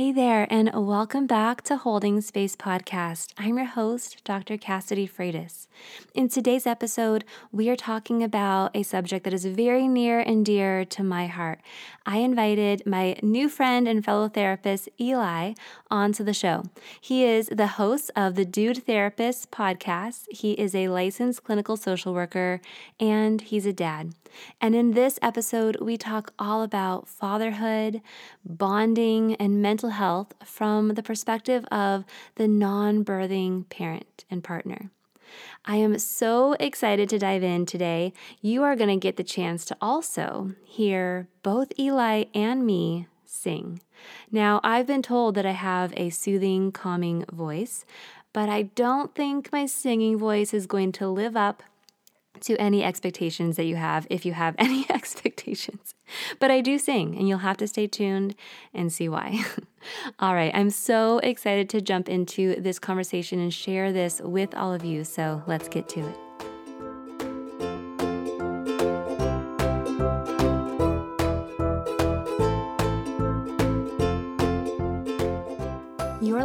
Hey there, and welcome back to Holding Space Podcast. I'm your host, Dr. Cassidy Freitas. In today's episode, we are talking about a subject that is very near and dear to my heart. I invited my new friend and fellow therapist, Eli, onto the show. He is the host of the Dude Therapist podcast. He is a licensed clinical social worker, and he's a dad. And in this episode, we talk all about fatherhood, bonding, and mental health from the perspective of the non birthing parent and partner. I am so excited to dive in today. You are going to get the chance to also hear both Eli and me sing. Now, I've been told that I have a soothing, calming voice, but I don't think my singing voice is going to live up to any expectations that you have, if you have any expectations. But I do sing, and you'll have to stay tuned and see why. all right, I'm so excited to jump into this conversation and share this with all of you. So let's get to it.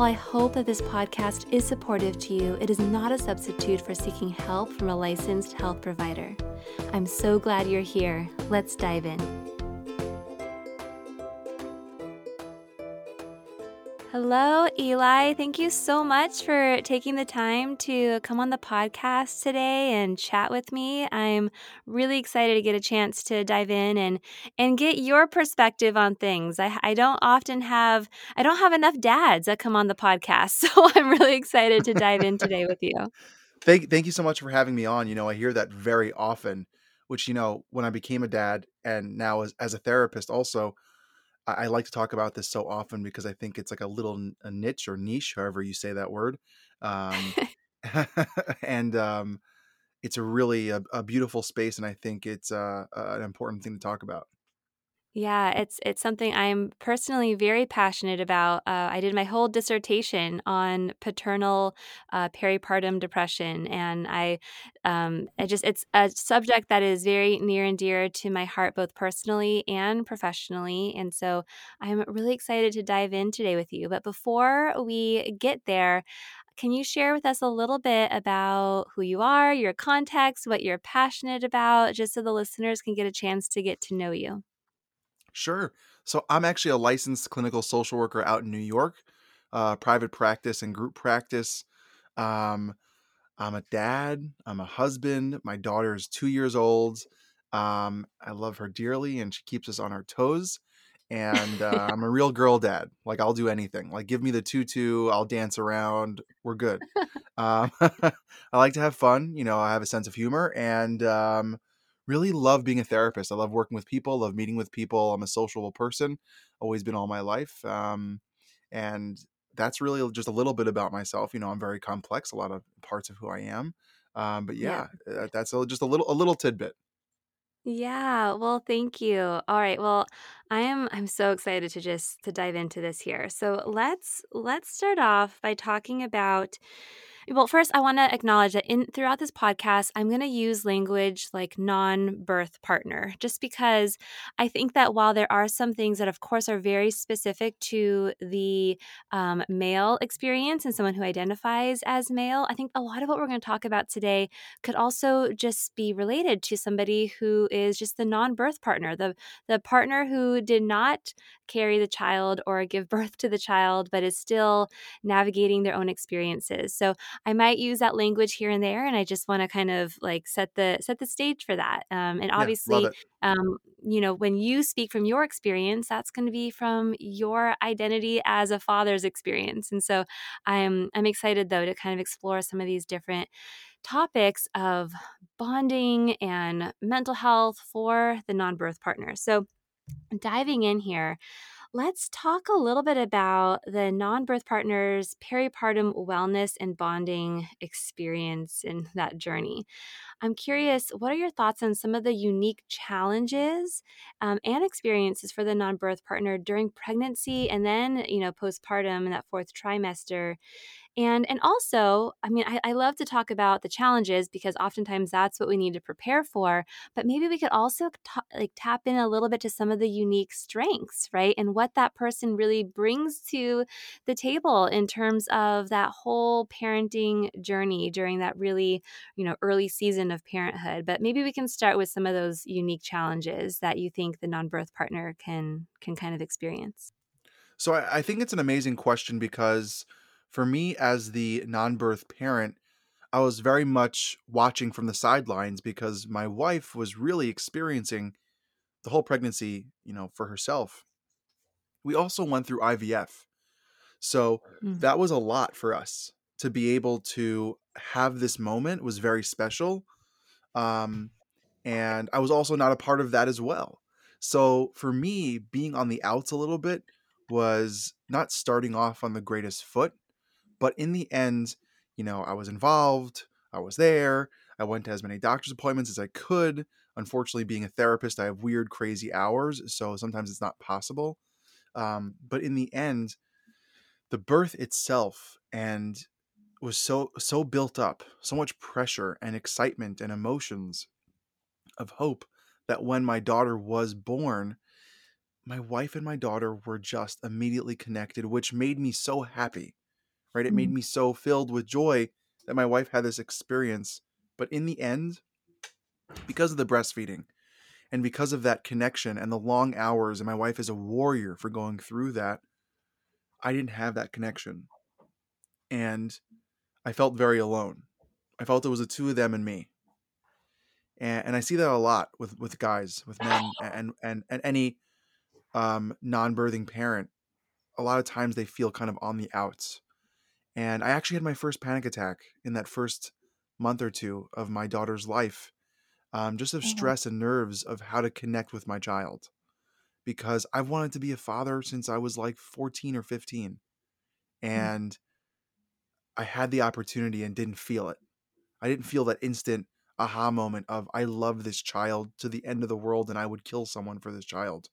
While I hope that this podcast is supportive to you, it is not a substitute for seeking help from a licensed health provider. I'm so glad you're here. Let's dive in. Hello, Eli. Thank you so much for taking the time to come on the podcast today and chat with me. I'm really excited to get a chance to dive in and and get your perspective on things. I, I don't often have I don't have enough dads that come on the podcast, so I'm really excited to dive in today with you. Thank thank you so much for having me on. You know, I hear that very often, which you know, when I became a dad and now as as a therapist also I, I like to talk about this so often because I think it's like a little a niche or niche, however you say that word. Um, and um, it's a really a, a, beautiful space, and I think it's uh, an important thing to talk about. Yeah, it's it's something I'm personally very passionate about. Uh, I did my whole dissertation on paternal uh, peripartum depression, and I, um, I just it's a subject that is very near and dear to my heart, both personally and professionally. And so I'm really excited to dive in today with you. But before we get there, can you share with us a little bit about who you are, your context, what you're passionate about, just so the listeners can get a chance to get to know you? Sure. So I'm actually a licensed clinical social worker out in New York, uh, private practice and group practice. Um, I'm a dad. I'm a husband. My daughter is two years old. Um, I love her dearly, and she keeps us on our toes. And uh, I'm a real girl dad. Like I'll do anything. Like give me the tutu. I'll dance around. We're good. Um, I like to have fun. You know, I have a sense of humor, and um, really love being a therapist. I love working with people, love meeting with people. I'm a sociable person, always been all my life. Um, and that's really just a little bit about myself. You know, I'm very complex, a lot of parts of who I am. Um, but yeah, yeah. that's a, just a little a little tidbit. Yeah, well, thank you. All right. Well, I am I'm so excited to just to dive into this here. So, let's let's start off by talking about well, first, I want to acknowledge that in throughout this podcast, I'm going to use language like non-birth partner, just because I think that while there are some things that, of course, are very specific to the um, male experience and someone who identifies as male, I think a lot of what we're going to talk about today could also just be related to somebody who is just the non-birth partner, the the partner who did not carry the child or give birth to the child, but is still navigating their own experiences. So I might use that language here and there, and I just want to kind of like set the set the stage for that. Um, and obviously, yeah, um, you know, when you speak from your experience, that's going to be from your identity as a father's experience. And so I'm I'm excited though to kind of explore some of these different topics of bonding and mental health for the non-birth partner. So diving in here let's talk a little bit about the non birth partner's peripartum wellness and bonding experience in that journey. I'm curious, what are your thoughts on some of the unique challenges um, and experiences for the non birth partner during pregnancy and then, you know, postpartum in that fourth trimester? And and also, I mean, I, I love to talk about the challenges because oftentimes that's what we need to prepare for. But maybe we could also ta- like tap in a little bit to some of the unique strengths, right? And what that person really brings to the table in terms of that whole parenting journey during that really, you know, early season of parenthood. But maybe we can start with some of those unique challenges that you think the non-birth partner can can kind of experience. So I, I think it's an amazing question because for me as the non-birth parent, I was very much watching from the sidelines because my wife was really experiencing the whole pregnancy, you know, for herself. We also went through IVF. So Mm. that was a lot for us to be able to have this moment was very special. Um, and I was also not a part of that as well. So for me, being on the outs a little bit was not starting off on the greatest foot, but in the end, you know, I was involved, I was there, I went to as many doctor's appointments as I could. Unfortunately, being a therapist, I have weird, crazy hours, so sometimes it's not possible. Um, but in the end, the birth itself and was so so built up, so much pressure and excitement and emotions of hope that when my daughter was born, my wife and my daughter were just immediately connected, which made me so happy, right? It made Mm. me so filled with joy that my wife had this experience. But in the end, because of the breastfeeding and because of that connection and the long hours, and my wife is a warrior for going through that, I didn't have that connection. And I felt very alone. I felt it was the two of them and me. And, and I see that a lot with, with guys, with men, and, and, and any um, non birthing parent. A lot of times they feel kind of on the outs. And I actually had my first panic attack in that first month or two of my daughter's life, um, just of Oh, stress and nerves of how to connect with my child. Because I've wanted to be a father since I was like 14 or 15. Mm. And I had the opportunity and didn't feel it. I didn't feel that instant aha moment of I love this child to the end of the world and I would kill someone for this child,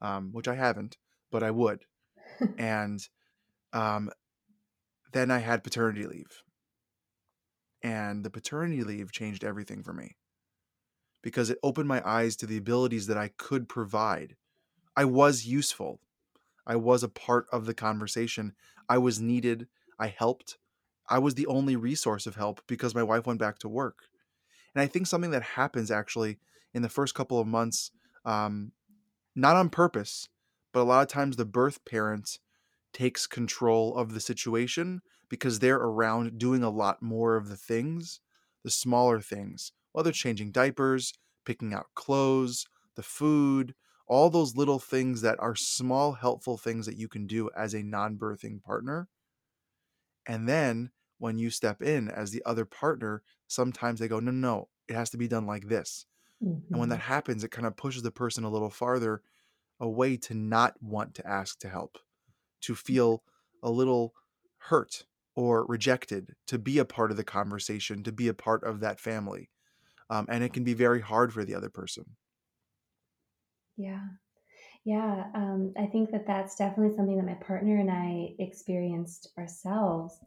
um, which I haven't, but I would. And um, then I had paternity leave. And the paternity leave changed everything for me because it opened my eyes to the abilities that I could provide. I was useful. I was a part of the conversation. I was needed. I helped. I was the only resource of help because my wife went back to work. And I think something that happens actually in the first couple of months, um, not on purpose, but a lot of times the birth parent takes control of the situation because they're around doing a lot more of the things, the smaller things, whether it's changing diapers, picking out clothes, the food, all those little things that are small, helpful things that you can do as a non birthing partner. And then when you step in as the other partner, sometimes they go, no, no, no, it has to be done like this. And when that Mhm. happens, it kind of pushes the person a little farther away to not want to ask to help, to feel a little hurt or rejected, to be a part of the conversation, to be a part of that family. Um, and it can be very hard for the other person. Yeah. Yeah. Um, I think that that's definitely something that my partner and I experienced ourselves.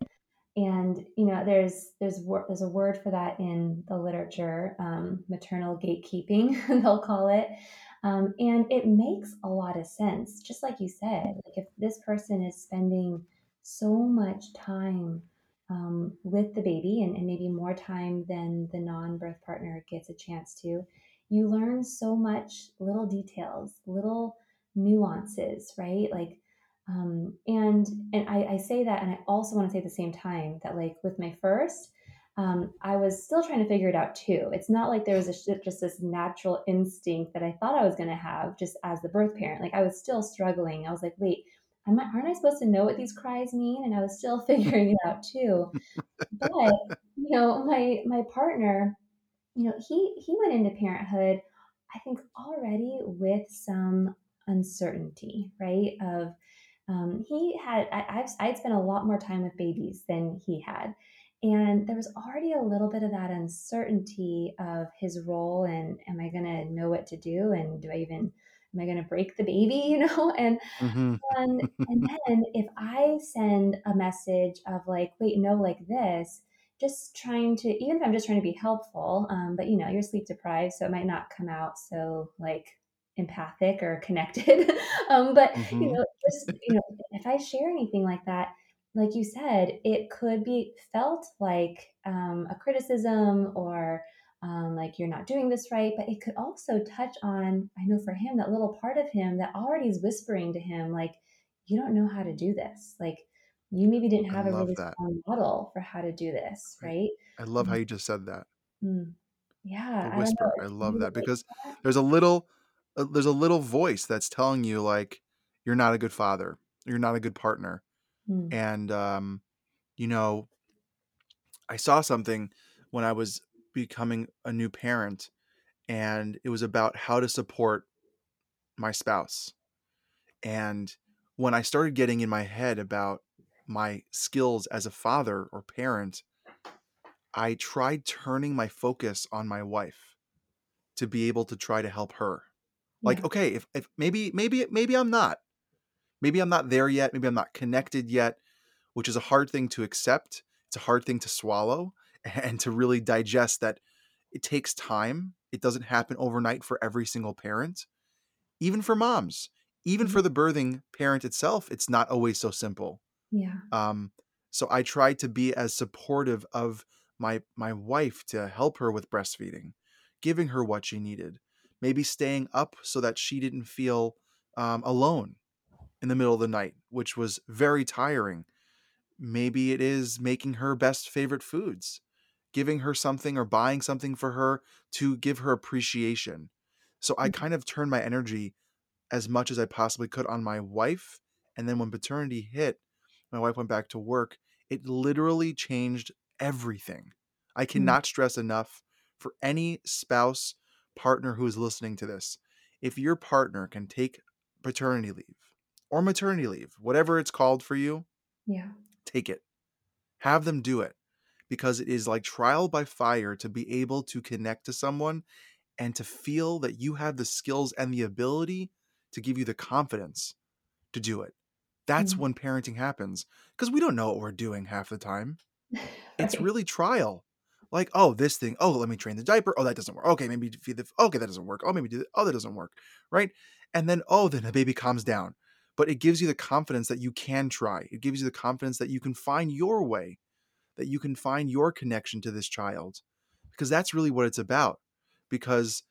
And you know, there's there's there's a word for that in the literature, um, maternal gatekeeping, they'll call it. Um, and it makes a lot of sense. Just like you said, like if this person is spending so much time um, with the baby and, and maybe more time than the non-birth partner gets a chance to, you learn so much little details, little nuances, right? Like um, and and I, I say that and i also want to say at the same time that like with my first um, i was still trying to figure it out too. It's not like there was a, just this natural instinct that i thought i was going to have just as the birth parent. Like i was still struggling. I was like wait am I, aren't i supposed to know what these cries mean? And i was still figuring it out too. But you know my my partner you know he he went into parenthood i think already with some uncertainty, right? Of um, he had I, I've I'd spent a lot more time with babies than he had, and there was already a little bit of that uncertainty of his role and am I going to know what to do and do I even am I going to break the baby, you know? And Mm-hmm. and and then if I send a message of like, wait, no, like this, just trying to even if I'm just trying to be helpful, um, but you know, you're sleep deprived, so it might not come out so like empathic or connected. um, but you mm-hmm. know, just you know, if I share anything like that, like you said, it could be felt like um, a criticism or um, like you're not doing this right, but it could also touch on, I know for him, that little part of him that already is whispering to him, like, you don't know how to do this. Like, you maybe didn't have a really that. strong model for how to do this, I, right? I love how Mm, you just said that. mm. Yeah, The I whisper. I Do love that because that? there's a little uh, there's a little voice that's telling you like you're not a good father. You're not a good partner. Mm, And um, you know, I saw something when I was becoming a new parent and it was about how to support my spouse. And when I started getting in my head about my skills as a father or parent, I tried turning my focus on my wife to be able to try to help her. Like, yeah. okay, if, if maybe maybe maybe I'm not. Maybe I'm not there yet, maybe I'm not connected yet, which is a hard thing to accept. It's a hard thing to swallow and to really digest that it takes time. It doesn't happen overnight for every single parent. Even for moms, even Mhm. for the birthing parent itself, it's not always so simple. Yeah. Um, so I tried to be as supportive of my my wife to help her with breastfeeding, giving her what she needed, maybe staying up so that she didn't feel um, alone in the middle of the night, which was very tiring. Maybe it is making her best favorite foods, giving her something or buying something for her to give her appreciation. So I Mm, kind of turned my energy as much as I possibly could on my wife. And then when paternity hit, my wife went back to work. It literally changed everything. I mm, cannot stress enough for any spouse, partner who is listening to this. If your partner can take paternity leave or maternity leave, whatever it's called for you, Yeah. take it. Have them do it because it is like trial by fire to be able to connect to someone and to feel that you have the skills and the ability to give you the confidence to do it. That's Mm. when parenting happens because we don't know what we're doing half the time. It's really trial. Like, oh, this thing. Oh, let me train the diaper. Oh, that doesn't work. Okay, maybe feed the. Okay, that doesn't work. Oh, maybe do. The, oh, that doesn't work. Right. And then, oh, then the baby calms down. But it gives you the confidence that you can try. It gives you the confidence that you can find your way, that you can find your connection to this child, because that's really what it's about. Because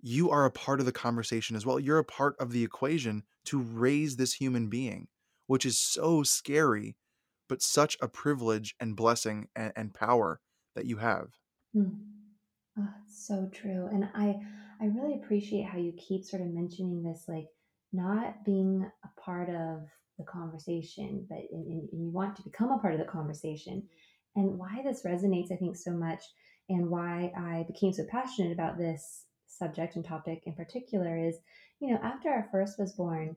you are a part of the conversation as well. You're a part of the equation to raise this human being, which is so scary, but such a privilege and blessing and, and power that you have. Mm. Oh, so true. And I I really appreciate how you keep sort of mentioning this, like not being a part of the conversation, but and, and and you want to become a part of the conversation. And why this resonates, I think, so much, and why I became so passionate about this subject and topic in particular is, you know, after our first was born,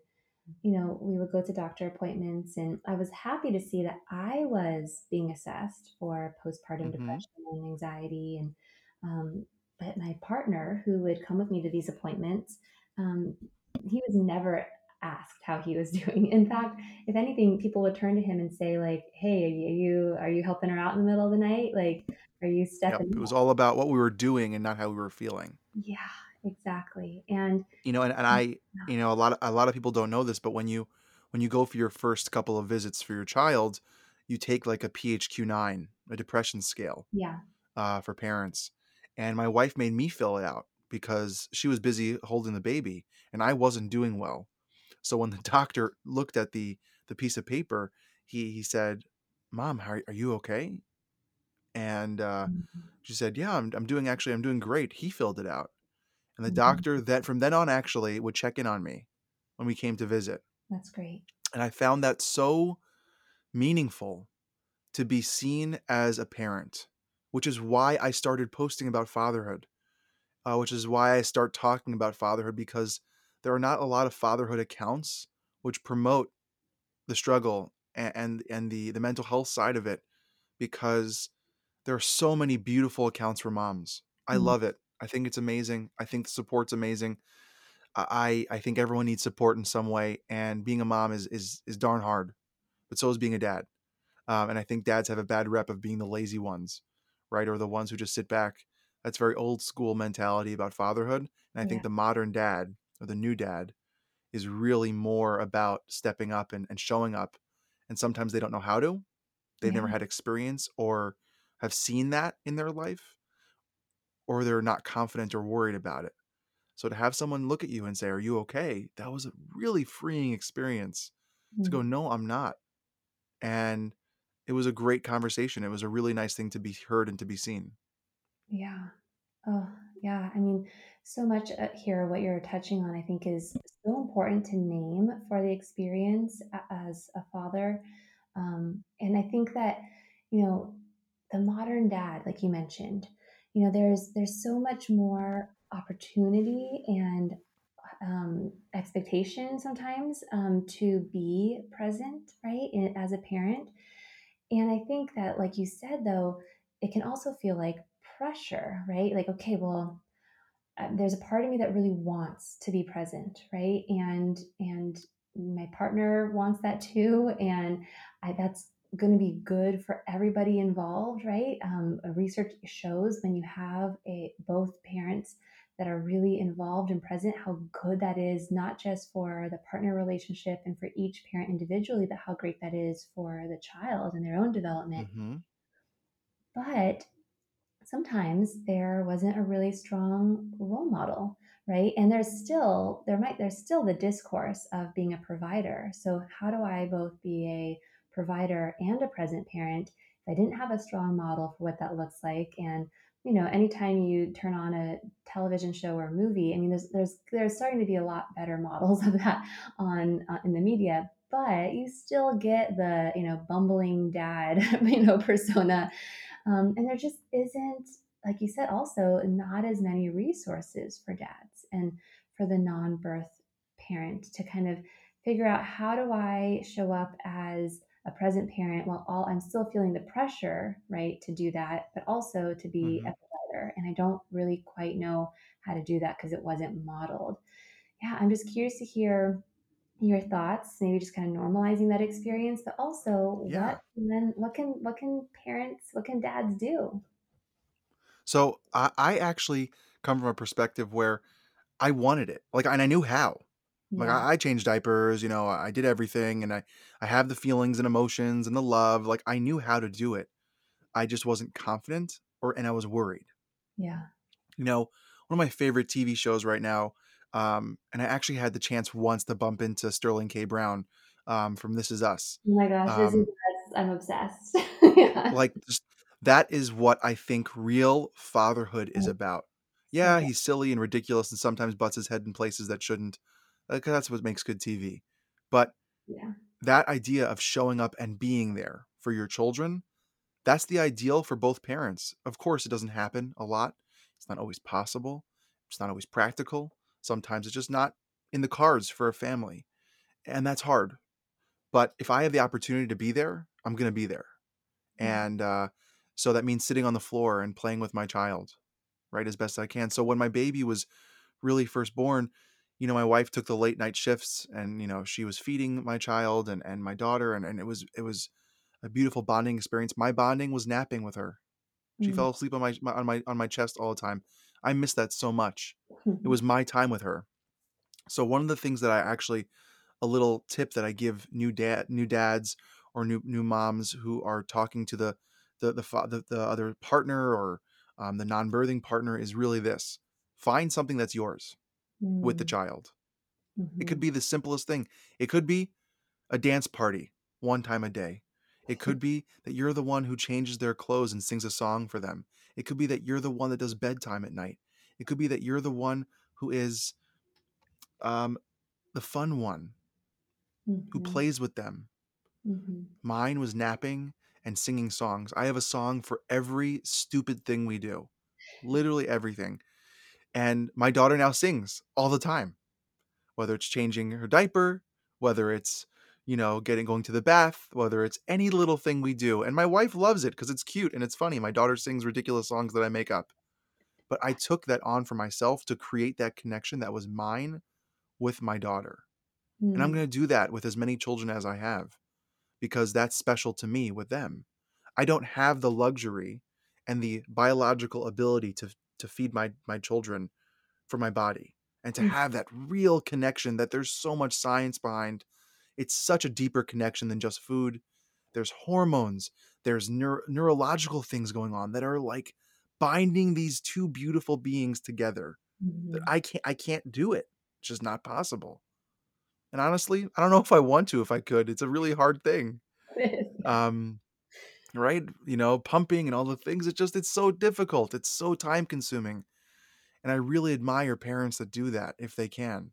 you know, we would go to doctor appointments, and I was happy to see that I was being assessed for postpartum hmm depression and anxiety. And, um, but my partner, who would come with me to these appointments, um, he was never asked how he was doing. In fact, if anything, people would turn to him and say, like, "Hey, are you are you helping her out in the middle of the night? Like, are you Yep. stepping It was all about what we were doing and not how we were feeling. Yeah, exactly. And You know, and, and I, you know, a lot of a lot of people don't know this, but when you when you go for your first couple of visits for your child, you take like a PHQ9, a depression scale yeah, uh, for parents. And my wife made me fill it out because she was busy holding the baby and I wasn't doing well. So when the doctor looked at the the piece of paper, he he said, "Mom, how, are you okay?" And uh, Mhm. she said, "Yeah, I'm I'm doing actually I'm doing great." He filled it out, and the Mhm. doctor that from then on actually would check in on me when we came to visit, that's great. and I found that so meaningful to be seen as a parent, which is why I started posting about fatherhood uh, which is why I start talking about fatherhood because there are not a lot of fatherhood accounts which promote the struggle and and, and the the mental health side of it because there are so many beautiful accounts for moms. I Mhm. love it. I think it's amazing. I think the support's amazing. I I think everyone needs support in some way, and being a mom is is is darn hard, but so is being a dad. Um, and I think dads have a bad rep of being the lazy ones, right, or the ones who just sit back. That's very old school mentality about fatherhood. And I Yeah. think the modern dad or the new dad is really more about stepping up and, and showing up. And sometimes they don't know how to. They've never had experience or have seen that in their life, or they're not confident or worried about it. So to have someone look at you and say, Are you okay? That was a really freeing experience to go, Mm. No, I'm not. And it was a great conversation. It was a really nice thing to be heard and to be seen. Yeah. Oh, yeah. I mean, so much uh, here, what you're touching on, I think is so important to name for the experience as a father. Um, and I think that, you know, the modern dad, like you mentioned, you know, there's there's so much more opportunity and um, expectation sometimes um, to be present, right, in, as a parent. And I think that, like you said, though, it can also feel like pressure, right? Like, okay, well, uh, there's a part of me that really wants to be present, right? And and my partner wants that too, and I, that's going to be good for everybody involved, right? Um, research shows when you have a both parents that are really involved and present, how good that is, not just for the partner relationship and for each parent individually, but how great that is for the child and their own development. hmm But sometimes there wasn't a really strong role model right? And there's still there might there's still the discourse of being a provider. So how do i both be a provider and a present parent if i didn't have a strong model for what that looks like? And you know anytime you turn on a television show or movie i mean there's there's there's starting to be a lot better models of that on uh, in the media but you still get the you know bumbling dad you know persona um, and there just isn't, like you said, also not as many resources for dads and for the non birth parent to kind of figure out how do I show up as a present parent while all I'm still feeling the pressure, right, to do that, but also to be hmm a provider. And I don't really quite know how to do that because it wasn't modeled. Yeah, I'm just curious to hear your thoughts, maybe just kind of normalizing that experience, but also Yeah. what then what can what can parents, what can dads do? So I, I actually come from a perspective where I wanted it. Like, and I knew how. Like, Yeah, I, I changed diapers, you know, I did everything, and I, I have the feelings and emotions and the love. Like, I knew how to do it. I just wasn't confident, or and I was worried. yeah. You know, one of my favorite TV shows right now, um, and I actually had the chance once to bump into Sterling K. Brown um, from This Is Us. Oh my gosh, this is Um, I'm obsessed. Yeah. like just that is what I think real fatherhood is Oh, about. Yeah, he's silly and ridiculous and sometimes butts his head in places that shouldn't. Because that's what makes good TV. But Yeah. that idea of showing up and being there for your children, that's the ideal for both parents. Of course, it doesn't happen a lot. It's not always possible. It's not always practical. Sometimes it's just not in the cards for a family. And that's hard. But if I have the opportunity to be there, I'm going to be there and uh, so that means sitting on the floor and playing with my child right as best i can so when my baby was really first born you know my wife took the late night shifts and you know she was feeding my child and, and my daughter and, and it was it was a beautiful bonding experience my bonding was napping with her she Mm. fell asleep on my, my on my on my chest all the time i miss that so much it was my time with her so one of the things that i actually a little tip that I give new dad, new dads, or new new moms who are talking to the the the the, the other partner or um, the non-birthing partner is really this: find something that's yours with the Mm. child. It could Mhm. be the simplest thing. It could be a dance party one time a day. It could be that you're the one who changes their clothes and sings a song for them. It could be that you're the one that does bedtime at night. It could be that you're the one who is um, the fun one who Mhm. plays with them Mhm. Mine was napping and singing songs. I have a song for every stupid thing we do, literally everything. And my daughter now sings all the time. whether it's changing her diaper, whether it's you know, getting going to the bath, whether it's any little thing we do. And my wife loves it because it's cute and it's funny. My daughter sings ridiculous songs that I make up. But I took that on for myself to create that connection that was mine with my daughter. Mm. And I'm hmm. going to do that with as many children as I have because that's special to me with them. I don't have the luxury and the biological ability to to feed my my children for my body and to mm. have that real connection that there's so much science behind it's such a deeper connection than just food. There's hormones, there's neuro- neurological things going on that are like binding these two beautiful beings together. Mm-hmm. That I can't I can't do it. It's just not possible. And honestly, I don't know if I want to if I could. It's a really hard thing. um right? You know, pumping and all the things. It just it's so difficult. It's so time consuming. And I really admire parents that do that if they can.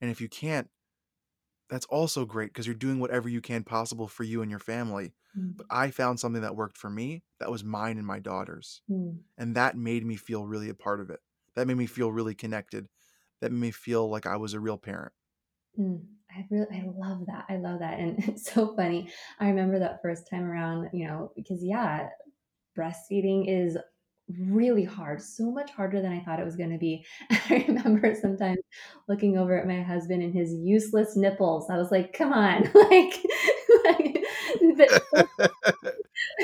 And if you can't, that's also great because you're doing whatever you can possible for you and your family. Mm. But I found something that worked for me that was mine and my daughter's. Mm. And that made me feel really a part of it. That made me feel really connected. That made me feel like I was a real parent. Mm. I really, I love that. I love that. And it's so funny. I remember that first time around, you know, because yeah, breastfeeding is really hard, so much harder than I thought it was going to be. I remember sometimes looking over at my husband and his useless nipples. I was like, come on, like, like but,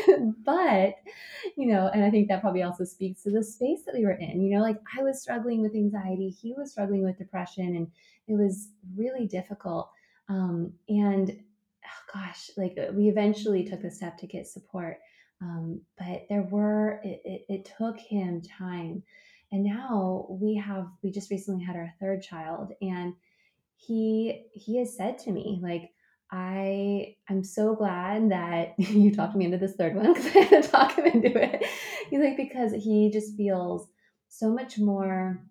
but, you know, and I think that probably also speaks to the space that we were in. You know, like I was struggling with anxiety, he was struggling with depression, and it was really difficult. Um, and oh gosh, like we eventually took the step to get support um, but there were, it, it, it took him time. And now we have, we just recently had our third child and he, he has said to me, like, I I'm so glad that you talked me into this third one because I had to talk him into it. He's like because he just feels so much more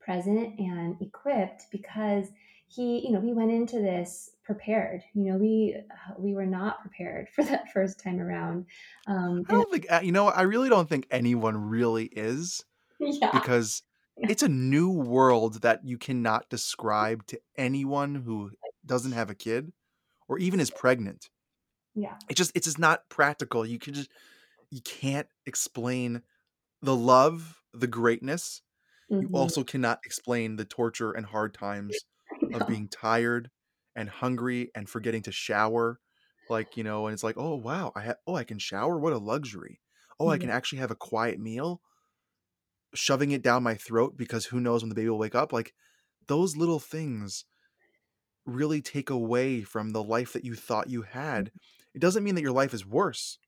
present and equipped because he you know he went into this prepared. You know we uh, we were not prepared for that first time around. Um i don't think uh, you know i really don't think anyone really is yeah. because it's a new world that you cannot describe to anyone who doesn't have a kid or even is pregnant. Yeah. It just it's just not practical. You can just you can't explain the love the greatness. Mm-hmm. you also cannot explain the torture and hard times of being tired and hungry and forgetting to shower like you know and it's like oh wow i have oh i can shower? What a luxury. Oh i can actually have a quiet meal. Shoving it down my throat because who knows when the baby will wake up like those little things really take away from the life that you thought you had. Mm-hmm. it doesn't mean that your life is worse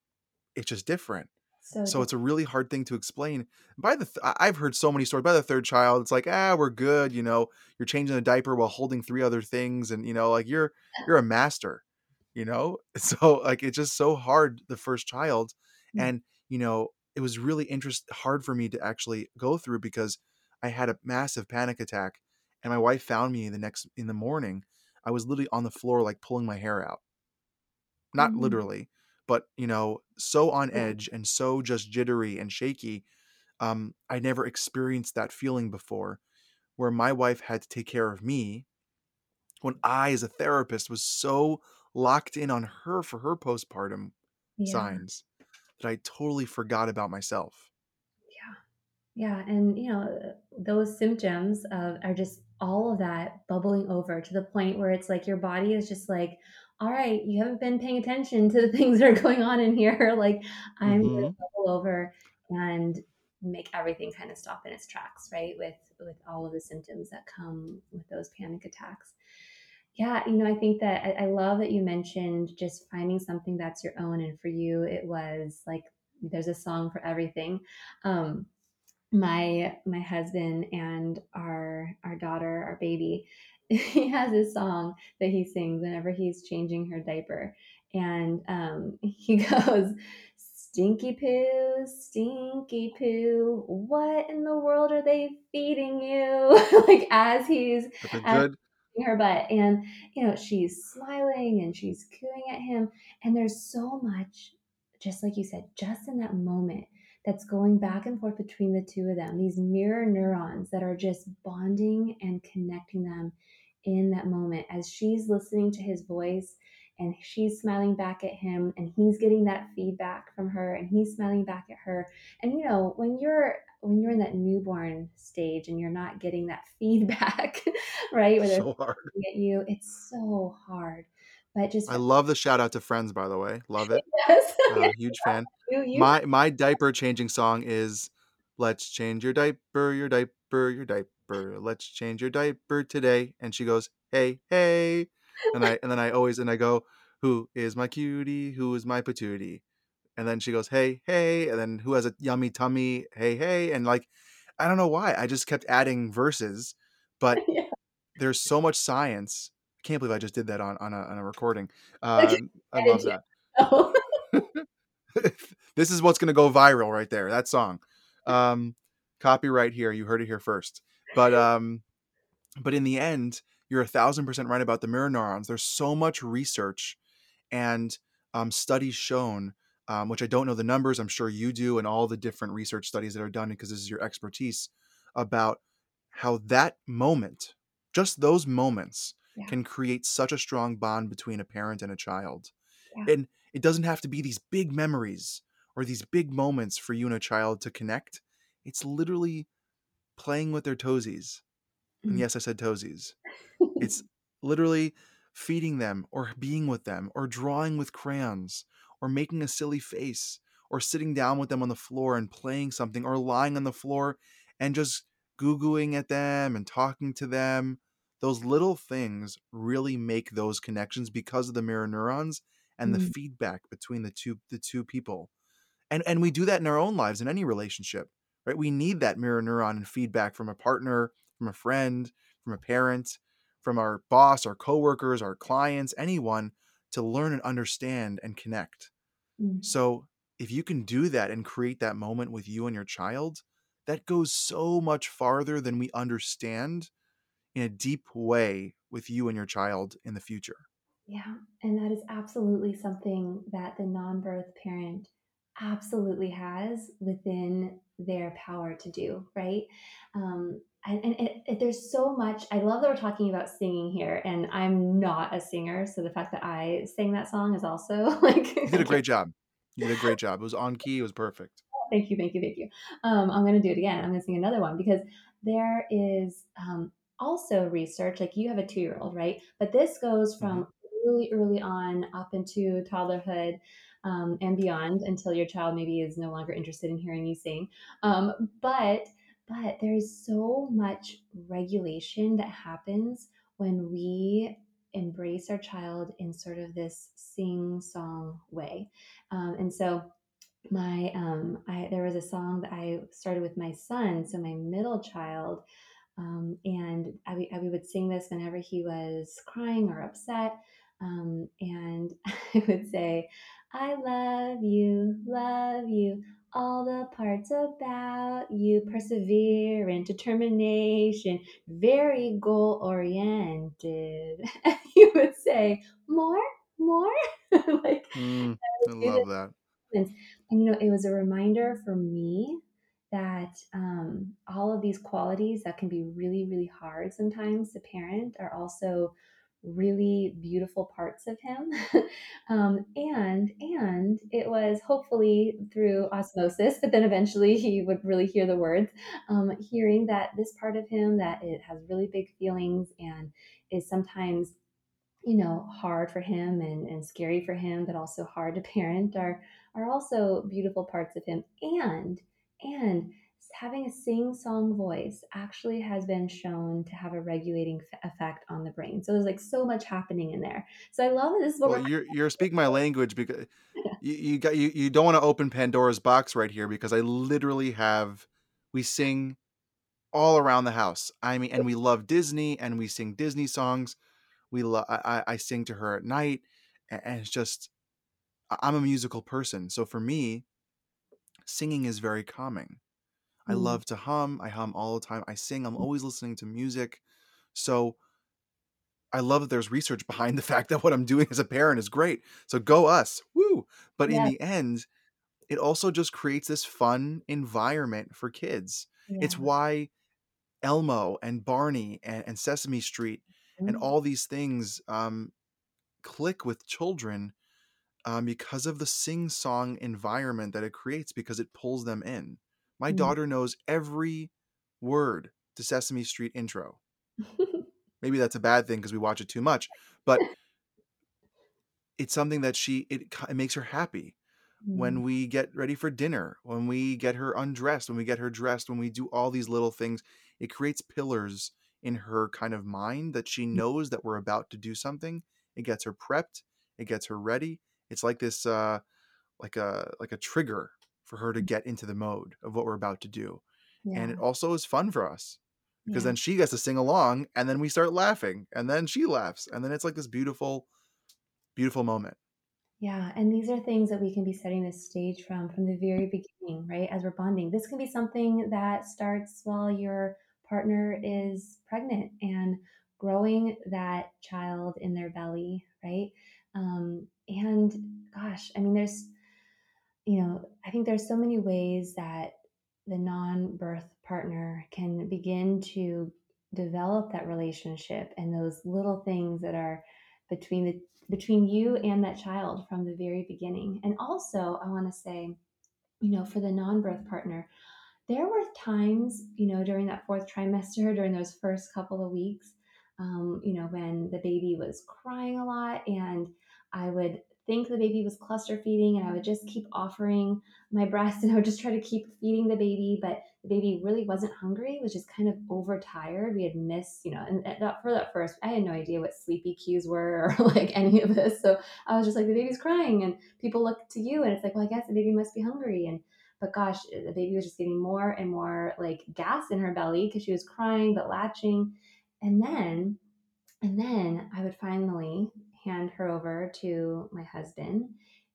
it's just different so, so it's a really hard thing to explain. By the, th- I've heard so many stories. By the third child, it's like, ah, we're good. You know, you're changing a diaper while holding three other things, and you know, like you're you're a master. You know, so like it's just so hard the first child, mm-hmm. and you know, it was really interest hard for me to actually go through because I had a massive panic attack, and my wife found me the next in the morning. I was literally on the floor, like pulling my hair out. Not mm-hmm. literally, but you know so on edge and so just jittery and shaky um, i never experienced that feeling before where my wife had to take care of me when i as a therapist was so locked in on her for her postpartum yeah. signs that i totally forgot about myself. Yeah. Yeah and you know those symptoms of are just all of that bubbling over to the point where it's like your body is just like all right, you haven't been paying attention to the things that are going on in here. Like, I'm mm-hmm. going to bubble over and make everything kind of stop in its tracks, right? With with all of the symptoms that come with those panic attacks. Yeah, you know, I think that I, I love that you mentioned just finding something that's your own, and for you, it was like there's a song for everything. Um, my my husband and our our daughter, our baby, he has a song that he sings whenever he's changing her diaper. And um, he goes, Stinky poo, stinky poo, what in the world are they feeding you? like as he's as her butt. And you know, she's smiling and she's cooing at him. And there's so much, just like you said, just in that moment that's going back and forth between the two of them, these mirror neurons that are just bonding and connecting them in that moment as she's listening to his voice and she's smiling back at him and he's getting that feedback from her and he's smiling back at her and you know when you're when you're in that newborn stage and you're not getting that feedback right where So hard. at you it's so hard but just I love the shout out to Friends, by the way. Love it. yes. Uh, huge fan. you, you My my diaper changing song is "Let's change your diaper, your diaper, your diaper. Let's change your diaper today." And she goes, "Hey, hey," and I and then I always and I go, "Who is my cutie? Who is my patootie?" And then she goes, "Hey, hey," and then who has a yummy tummy? Hey, hey, and like I don't know why I just kept adding verses, but yeah. there's so much science. I can't believe I just did that on on a, on a recording. Um, I I love that. Oh. this is what's going to go viral right there. That song. Um, copyright here. You heard it here first. But um, but in the end, you're a thousand percent right about the mirror neurons. There's so much research and um, studies shown, um, which I don't know the numbers. I'm sure you do, and all the different research studies that are done because this is your expertise about how that moment, just those moments, Yeah. can create such a strong bond between a parent and a child. Yeah. And it doesn't have to be these big memories or these big moments for you and a child to connect. It's literally playing with their toesies. And Mm. yes, I said toesies. It's literally feeding them or being with them or drawing with crayons or making a silly face or sitting down with them on the floor and playing something or lying on the floor and just googling at them and talking to them. Those little things really make those connections because of the mirror neurons and the Mm. feedback between the two the two people. And and we do that in our own lives in any relationship. Right? We need that mirror neuron and feedback from a partner, from a friend, from a parent, from our boss, our coworkers, our clients, anyone to learn and understand and connect. Mm. So, if you can do that and create that moment with you and your child, that goes so much farther than we understand in a deep way with you and your child in the future. Yeah, and that is absolutely something that the non-birth parent absolutely has within their power to do, right? Um, and and it, it, there's so much. I love that we're talking about singing here, and I'm not a singer, so the fact that I sang that song is also like You did a great job. You did a great job. It was on key. It was perfect. thank you, thank you, thank you. Um, I'm going to do it again. I'm going to sing another one because there is um, also research. Like you have a two year old, right? But this goes from really early on up into toddlerhood um, and beyond until your child maybe is no longer interested in hearing you sing. Um, but but there is so much regulation that happens when we embrace our child in sort of this sing song way. Um, and so my um I there was a song that I started with my son, so my middle child, um, and I, we would sing this whenever he was crying or upset, um, and I would say, "I love you, love you." All the parts about you, perseverant, determination, very goal oriented. you would say, More, more. like, Mm, I love that. and, and, you know, it was a reminder for me that um, all of these qualities that can be really, really hard sometimes to parent are also really beautiful parts of him. um, and and it was hopefully through osmosis, but then eventually he would really hear the words, um, hearing that this part of him that it has really big feelings and is sometimes you know hard for him and, and scary for him but also hard to parent are are also beautiful parts of him and and having a sing song voice actually has been shown to have a regulating f- effect on the brain so there's like so much happening in there so i love this Well, you're you're speaking my language because you, you got you, you don't want to open Pandora's box right here because I literally have we sing all around the house. I mean, and we love Disney and we sing Disney songs. We love I, I sing to her at night, and it's just I'm a musical person, so for me, singing is very calming. I Mm, love to hum. I hum all the time. I sing. I'm always listening to music. So I love that there's research behind the fact that what I'm doing as a parent is great. So go us. Woo. But in the end, it also just creates this fun environment for kids. It's why Elmo and Barney and, and Sesame Street and Mhm. all these things um, click with children um, because of the sing song environment that it creates because it pulls them in. My Mm. daughter knows every word to Sesame Street intro. Maybe that's a bad thing because we watch it too much, but it's something that she it, it makes her happy when Mm. we get ready for dinner, when we get her undressed, when we get her dressed, when we do all these little things, it creates pillars in her kind of mind that she knows that we're about to do something. It gets her prepped, it gets her ready. It's like this uh like a like a trigger for her to get into the mode of what we're about to do. And it also is fun for us because Yeah. then she gets to sing along and then we start laughing and then she laughs and then it's like this beautiful beautiful moment. Yeah, and these are things that we can be setting the stage from from the very beginning, right? As we're bonding. This can be something that starts while your partner is pregnant and growing that child in their belly, right? Um, and gosh, I mean, there's, you know, I think there's so many ways that the non-birth partner can begin to develop that relationship and those little things that are between the between you and that child from the very beginning. And also, I want to say, you know, for the non-birth partner, there were times, you know, during that fourth trimester, during those first couple of weeks, um, you know, when the baby was crying a lot and I would think the baby was cluster feeding and I would just keep offering my breast and I would just try to keep feeding the baby, but the baby really wasn't hungry, was just kind of overtired. We had missed, you know, and that, for that first, I had no idea what sleepy cues were or like any of this. So I was just like, the baby's crying and people look to you and it's like, well, I guess the baby must be hungry. And but gosh, eh, the baby was just getting more and more like gas in her belly because she was crying but latching. And then, and then I would finally hand her over to my husband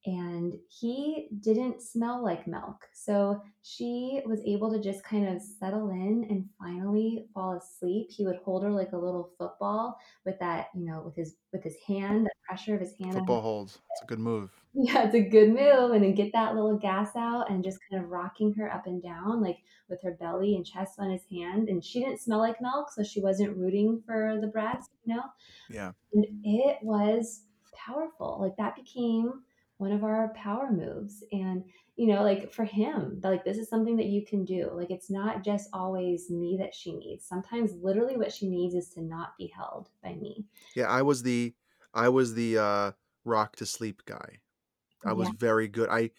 and he didn't smell like milk. So she was able to just kind of settle in and finally fall asleep. He would hold her like a little football with that, you know, with his with his hand, the pressure of his hand Football holds. It's a good move. Yeah, it's a good move, and then get that little gas out and just kind of rocking her up and down, like with her belly and chest on his hand. And she didn't smell like milk, so she wasn't rooting for the breast, you know? Yeah. And it was powerful. Like that became one of our power moves. And, you know, like for him, like this is something that you can do. Like it's not just always me that she needs. Sometimes literally what she needs is to not be held by me. Yeah, I was the I was the uh rock to sleep guy. I was Yeah. very good. I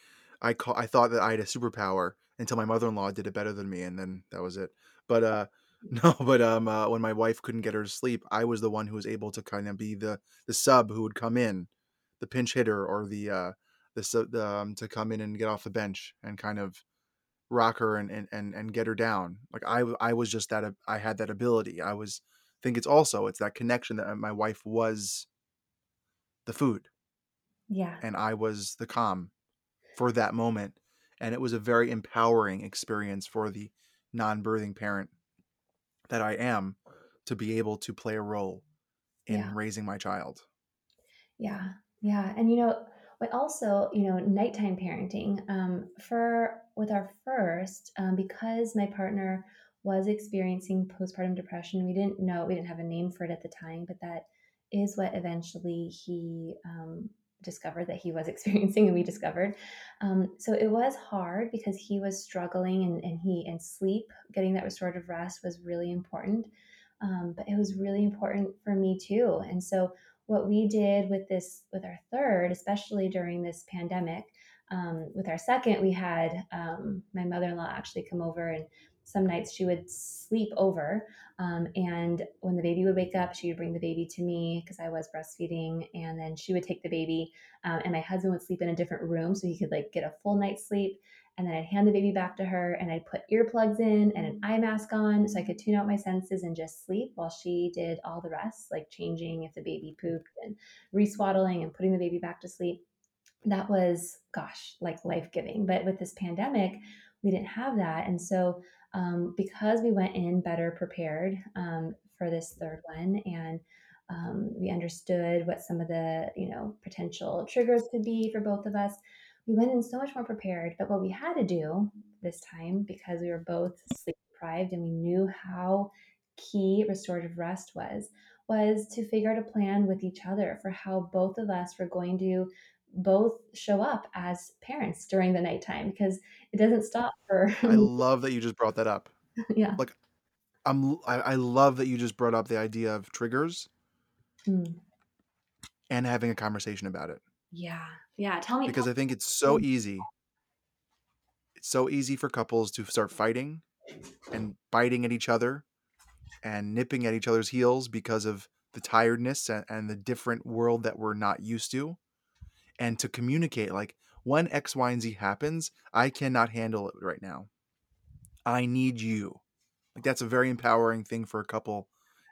I call I thought that I had a superpower until my mother-in-law did it better than me and then that was it. But uh no, but um uh, when my wife couldn't get her to sleep, I was the one who was able to kind of be the the sub who would come in, the pinch hitter or the uh the sub the, um to come in and get off the bench and kind of rock her and and and, and get her down. Like I I was just that I had that ability. I was think it's also it's that connection that uh, my wife was the food Yeah. and I was the calm for that moment. And it was a very empowering experience for the non birthing parent that I am to be able to play a role in Yeah. raising my child. Yeah, yeah, and you know, but also, you know, nighttime parenting. Um, for with our first, um, because my partner was experiencing postpartum depression, we didn't know, we didn't have a name for it at the time, but that is what eventually he um, discovered that he was experiencing, and we discovered. Um, so it was hard because he was struggling, and, and he and sleep, getting that restorative rest was really important. Um, but it was really important for me too, and so what we did with this with our third especially during this pandemic um, with our second we had um, my mother-in-law actually come over and some nights she would sleep over um, and when the baby would wake up she would bring the baby to me because i was breastfeeding and then she would take the baby um, and my husband would sleep in a different room so he could like get a full night's sleep and then I'd hand the baby back to her and I'd put earplugs in and an eye mask on so I could tune out my senses and just sleep while she did all the rest, like changing if the baby pooped and reswaddling and putting the baby back to sleep. That was, gosh, like life giving. But with this pandemic, we didn't have that. And so, um, because we went in better prepared um, for this third one and um, we understood what some of the you know potential triggers could be for both of us we went in so much more prepared. But what we had to do this time, because we were both sleep deprived and we knew how key restorative rest was, was to figure out a plan with each other for how both of us were going to both show up as parents during the nighttime because it doesn't stop for I love that you just brought that up. yeah Like I'm I, I love that you just brought up the idea of triggers Mm. and having a conversation about it. yeah yeah tell me Because I think it's so easy. It's so easy for couples to start fighting and biting at each other and nipping at each other's heels because of the tiredness and, and the different world that we're not used to. And to communicate like when X, Y, and Z happens, I cannot handle it right now. I need you. Like that's a very empowering thing for a couple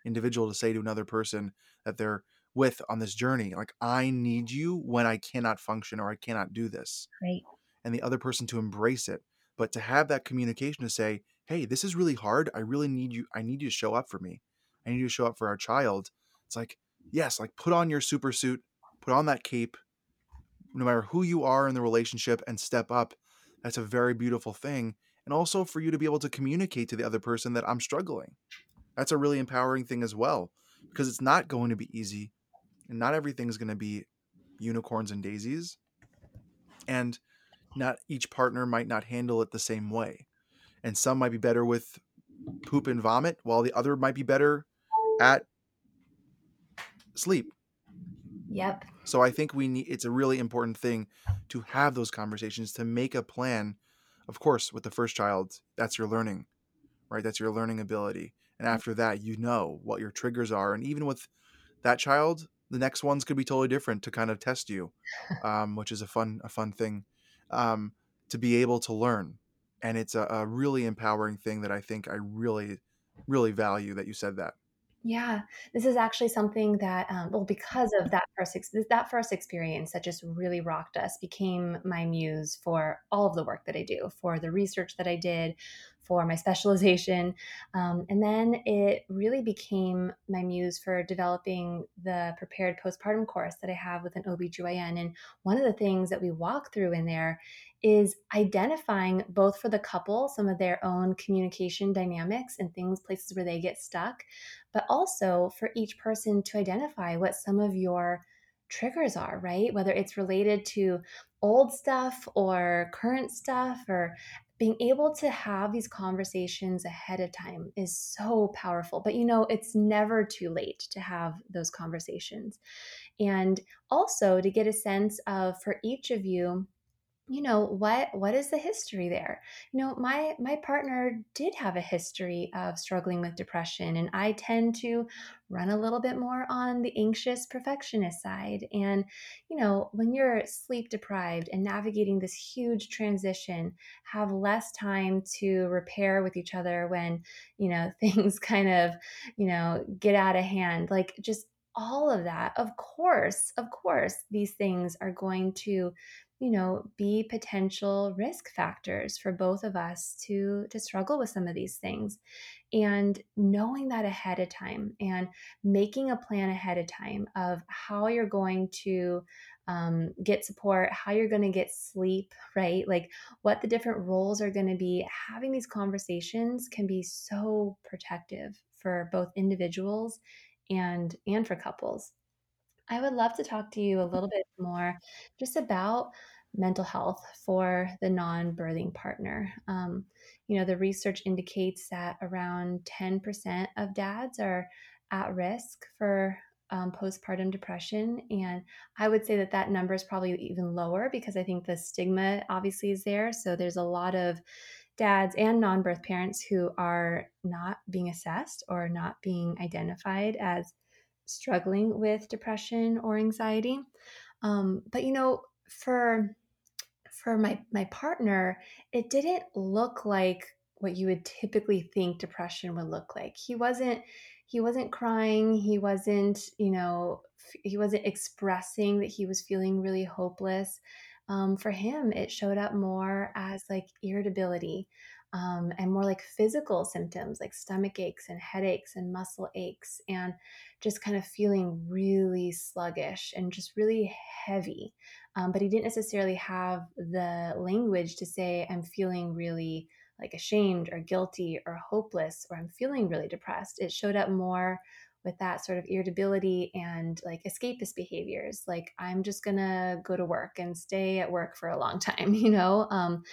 individual to say to another person that they're with on this journey. Like I need you when I cannot function or I cannot do this. Right. And the other person to embrace it. But to have that communication to say, hey, this is really hard. I really need you. I need you to show up for me. I need you to show up for our child. It's like, yes, like put on your super suit, put on that cape, no matter who you are in the relationship and step up. That's a very beautiful thing. And also for you to be able to communicate to the other person that I'm struggling. That's a really empowering thing as well because it's not going to be easy and not everything's going to be unicorns and daisies. And not each partner might not handle it the same way. And some might be better with poop and vomit, while the other might be better at sleep. Yep So I think we need it's a really important thing to have those conversations to make a plan. Of course, with the first child, that's your learning, right? That's your learning ability. And after that, you know what your triggers are. And even with that child, the next ones could be totally different to kind of test you, um, which is a fun a fun thing um, to be able to learn. And it's a, a really empowering thing that I think I really really value that you said that. Yeah, this is actually something that, um, well, because of that first ex- that first experience that just really rocked us, became my muse for all of the work that I do, for the research that I did, for my specialization, um, and then it really became my muse for developing the prepared postpartum course that I have with an OBGYN. And one of the things that we walk through in there is identifying both for the couple some of their own communication dynamics and things, places where they get stuck but also for each person to identify what some of your triggers are, right? Whether it's related to old stuff or current stuff or being able to have these conversations ahead of time is so powerful. But you know, it's never too late to have those conversations. And also to get a sense of for each of you, you know what what is the history there? You know my my partner did have a history of struggling with depression and i tend to run a little bit more on the anxious perfectionist side. And you know when you're sleep deprived and navigating this huge transition have less time to repair with each other when you know things kind of you know get out of hand like just all of that. Of course of course these things are going to you know be potential risk factors for both of us to to struggle with some of these things. And knowing that ahead of time and making a plan ahead of time of how you're going to um, get support how you're going to get sleep right? Like what the different roles are going to be. Having these conversations can be so protective for both individuals and and for couples I would love to talk to you a little bit more just about mental health for the non birthing partner. Um, you know, the research indicates that around 10% of dads are at risk for um, postpartum depression. And I would say that that number is probably even lower because I think the stigma obviously is there. So there's a lot of dads and non birth parents who are not being assessed or not being identified as struggling with depression or anxiety. Um, but you know, for for my my partner, it didn't look like what you would typically think depression would look like. He wasn't he wasn't crying, he wasn't, you know, he wasn't expressing that he was feeling really hopeless. Um, for him, it showed up more as like irritability um, and more like physical symptoms like stomach aches and headaches and muscle aches and just kind of feeling really sluggish and just really heavy. Um, but he didn't necessarily have the language to say, I'm feeling really like ashamed or guilty or hopeless or I'm feeling really depressed. It showed up more with that sort of irritability and like escapist behaviors like i'm just gonna go to work and stay at work for a long time you know um,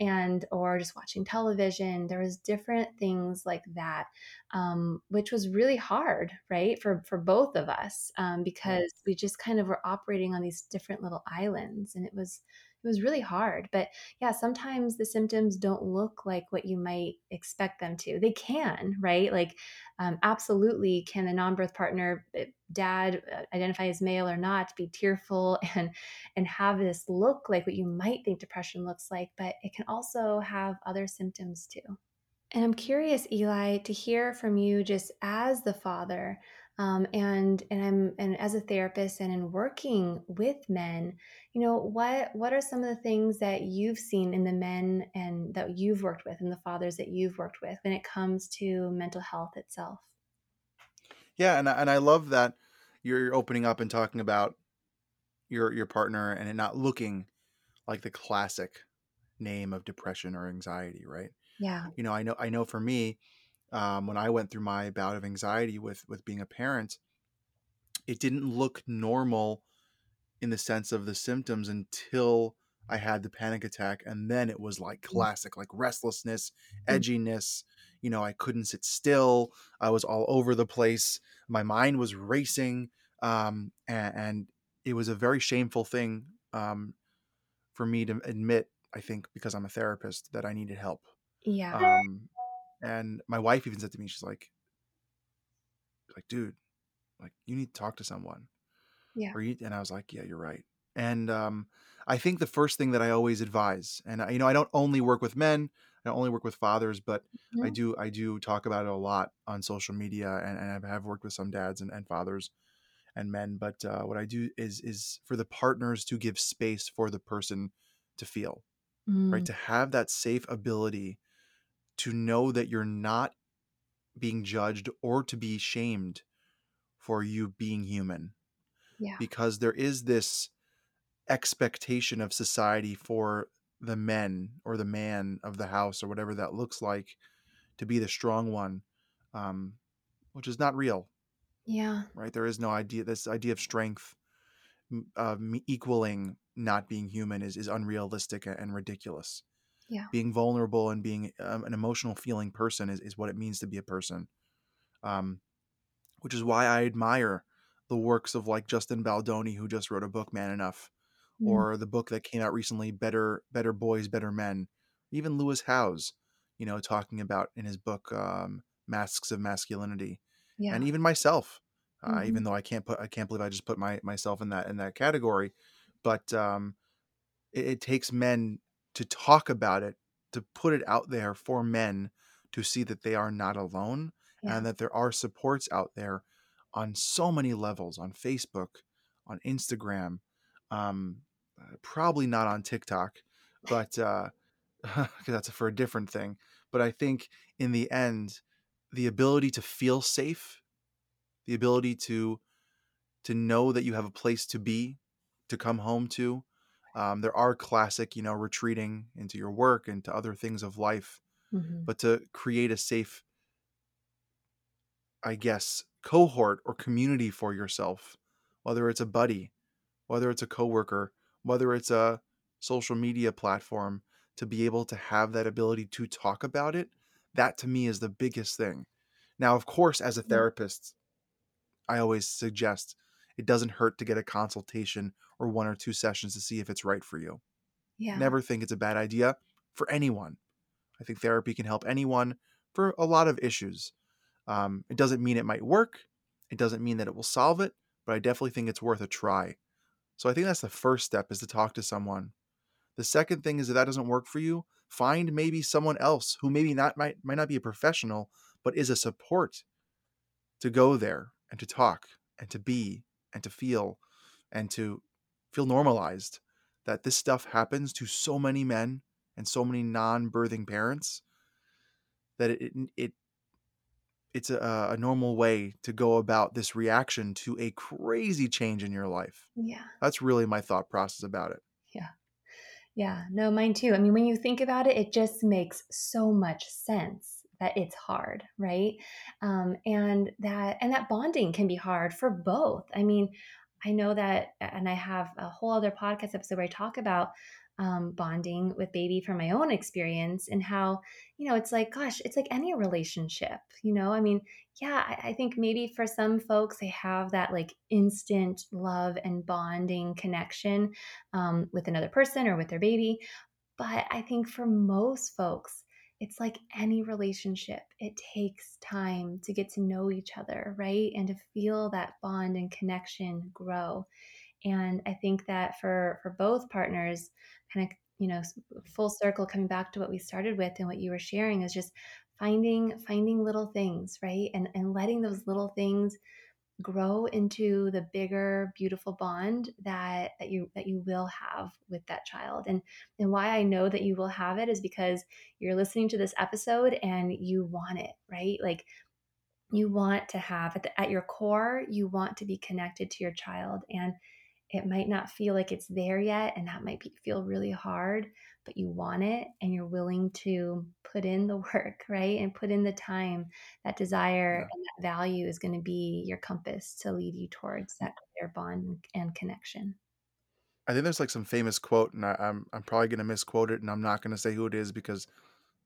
and or just watching television. There was different things like that um, which was really hard right for for both of us um, because we just kind of were operating on these different little islands and it was was really hard but yeah sometimes the symptoms don't look like what you might expect them to. They can right? Like um, absolutely can the non-birth partner eh, dad uh, identify as male or not be tearful and and have this look like what you might think depression looks like but it can also have other symptoms too. And i'm curious eli to hear from you just as the father um, and and I'm and as a therapist and in working with men, you know what what are some of the things that you've seen in the men and that you've worked with and the fathers that you've worked with when it comes to mental health itself? Yeah, and I, and I love that you're opening up and talking about your your partner and it not looking like the classic name of depression or anxiety, right? Yeah. You know, I know I know for me, um, when I went through my bout of anxiety with with being a parent, it didn't look normal in the sense of the symptoms until I had the panic attack, and then it was like classic, like restlessness, edginess. You know, I couldn't sit still. I was all over the place. My mind was racing, um, and, and it was a very shameful thing um, for me to admit. I think because I'm a therapist that I needed help. Yeah. Um, and my wife even said to me, she's like, like, dude, like you need to talk to someone. Yeah. You, and I was like, yeah, you're right. And um, I think the first thing that I always advise, and I, you know, I don't only work with men, I don't only work with fathers, but Mhm. I do, I do talk about it a lot on social media, and, and I have worked with some dads and, and fathers and men. But uh, what I do is, is for the partners to give space for the person to feel, right? Mm, To have that safe ability to know that you're not being judged or to be shamed for you being human yeah. because there is this expectation of society for the men or the man of the house or whatever that looks like to be the strong one um, which is not real Yeah. right there is no idea this idea of strength uh, equaling not being human is, is unrealistic and ridiculous Yeah. being vulnerable and being um, an emotional feeling person is, is what it means to be a person um, which is why i admire the works of like justin baldoni who just wrote a book man enough Mm, or the book that came out recently better better boys better men even lewis howes you know talking about in his book um, masks of masculinity yeah. and even myself uh, Mhm. even though i can't put i can't believe i just put my myself in that in that category but um, it, it takes men to talk about it to put it out there for men to see that they are not alone Yeah. and that there are supports out there on so many levels on facebook on instagram um, uh, probably not on tiktok but uh, that's for a different thing but i think in the end the ability to feel safe the ability to to know that you have a place to be to come home to um, there are classic you know retreating into your work and to other things of life Mhm. but to create a safe i guess cohort or community for yourself whether it's a buddy whether it's a coworker whether it's a social media platform to be able to have that ability to talk about it that to me is the biggest thing now of course as a therapist i always suggest it doesn't hurt to get a consultation or one or two sessions to see if it's right for you Yeah. never think it's a bad idea for anyone I think therapy can help anyone for a lot of issues. Um, it doesn't mean it might work. It doesn't mean that it will solve it, but I definitely think it's worth a try. So I think that's the first step is to talk to someone. The second thing is if that doesn't work for you, find maybe someone else who maybe not might might not be a professional, but is a support to go there and to talk and to be and to feel and to feel normalized that this stuff happens to so many men and so many non-birthing parents that it it it's a, a normal way to go about this reaction to a crazy change in your life. Yeah. That's really my thought process about it. Yeah. Yeah. No, mine too. I mean, when you think about it, it just makes so much sense that it's hard, right? Um, and that and that bonding can be hard for both. I mean, I know that, and I have a whole other podcast episode where I talk about um, bonding with baby from my own experience and how you know it's like gosh it's like any relationship you know i mean yeah I, I, think maybe for some folks they have that like instant love and bonding connection um, with another person or with their baby but i think for most folks it's like any relationship it takes time to get to know each other right? And to feel that bond and connection grow. And i think that for for both partners kind of you know full circle coming back to what we started with and what you were sharing is just finding finding little things right? And and letting those little things grow into the bigger beautiful bond that that you that you will have with that child. And and why i know that you will have it is because you're listening to this episode and you want it right? Like you want to have at, the, at your core you want to be connected to your child. And it might not feel like it's there yet and that might be, feel really hard but you want it and you're willing to put in the work right and put in the time that desire yeah. and that value is going to be your compass to lead you towards that clear bond and connection i think there's like some famous quote and I, am I'm, I'm probably going to misquote it and i'm not going to say who it is because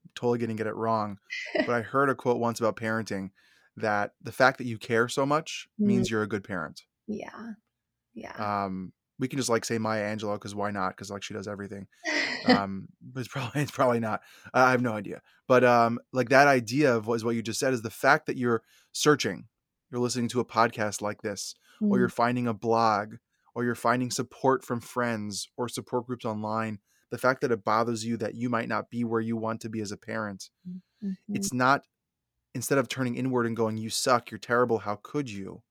I'm totally going to get it wrong but i heard a quote once about parenting that the fact that you care so much mm. means you're a good parent yeah yeah. Um, we can just like say Maya Angelou because why not? Because like she does everything. um, but it's probably it's probably not. I have no idea. But um, like that idea of what is what you just said is the fact that you're searching, you're listening to a podcast like this, mm. or you're mm. finding a blog, or you're finding support from friends or support groups online. The fact that it bothers you that you might not be where you want to be as a parent, mm-hmm. it's not. Instead of turning inward and going, "You suck, you're terrible, how could you?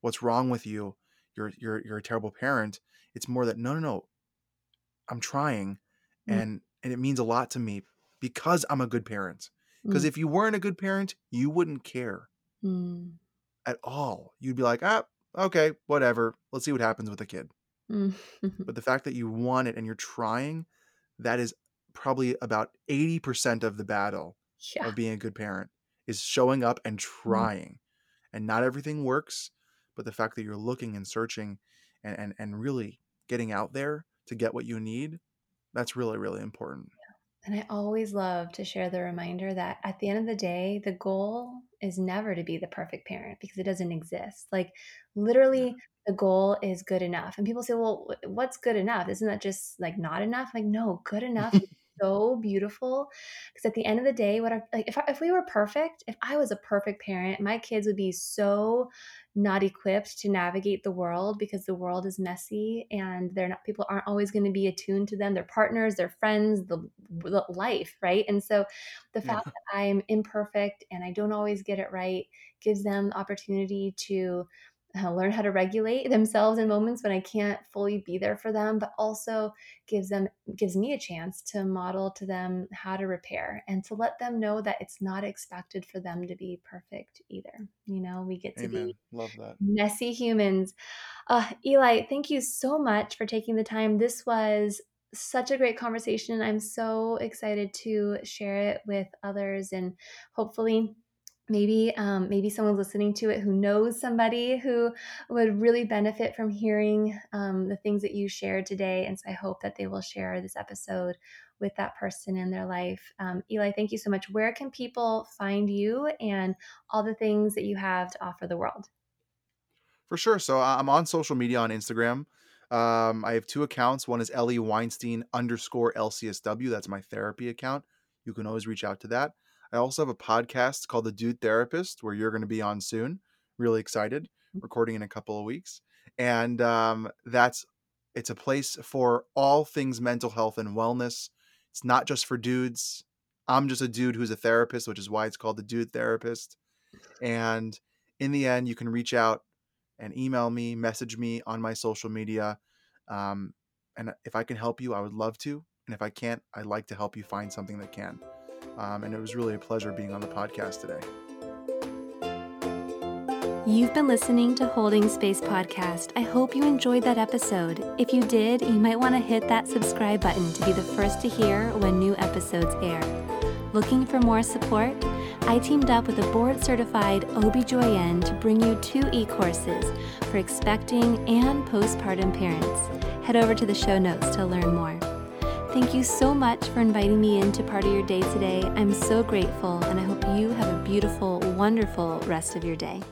What's wrong with you?" You're you're you're a terrible parent. It's more that no no no, I'm trying, mm. and and it means a lot to me because I'm a good parent. Because mm. if you weren't a good parent, you wouldn't care mm. at all. You'd be like, ah, okay, whatever. Let's see what happens with the kid. Mm. but the fact that you want it and you're trying, that is probably about 80% of the battle yeah. of being a good parent is showing up and mm. trying. And not everything works but the fact that you're looking and searching and, and, and really getting out there to get what you need, that's really, really important. And I always love to share the reminder that at the end of the day, the goal is never to be the perfect parent because it doesn't exist. Like, literally, the goal is good enough. And people say, well, what's good enough? Isn't that just like not enough? Like, no, good enough so beautiful because at the end of the day what I, like if, I, if we were perfect if i was a perfect parent my kids would be so not equipped to navigate the world because the world is messy and they're not people aren't always going to be attuned to them their partners their friends the, the life right and so the fact yeah. that i'm imperfect and i don't always get it right gives them the opportunity to uh, learn how to regulate themselves in moments when I can't fully be there for them, but also gives them gives me a chance to model to them how to repair and to let them know that it's not expected for them to be perfect either. You know, we get to Amen. be love that messy humans. Uh, Eli, thank you so much for taking the time. This was such a great conversation. I'm so excited to share it with others and hopefully maybe um, maybe someone's listening to it who knows somebody who would really benefit from hearing um, the things that you shared today and so i hope that they will share this episode with that person in their life. Um, eli thank you so much. Where can people find you and all the things that you have to offer the world? For sure. So i'm on social media on instagram. Um, i have two accounts. One is eli weinstein underscore lcsw that's my therapy account. You can always reach out to that I also have a podcast called The Dude Therapist where you're going to be on soon. Really excited, mm. recording in a couple of weeks. And um, that's it's a place for all things mental health and wellness. It's not just for dudes. I'm just a dude who's a therapist, which is why it's called The Dude Therapist. And in the end, you can reach out and email me, message me on my social media. Um, and if I can help you, I would love to. And if I can't, I'd like to help you find something that can. Um, and it was really a pleasure being on the podcast today. You've been listening to Holding Space Podcast. I hope you enjoyed that episode. If you did, you might want to hit that subscribe button to be the first to hear when new episodes air. Looking for more support? I teamed up with a board certified OBGYN to bring you two e courses for expecting and postpartum parents. Head over to the show notes to learn more. Thank you so much for inviting me into part of your day today. I'm so grateful, and I hope you have a beautiful, wonderful rest of your day.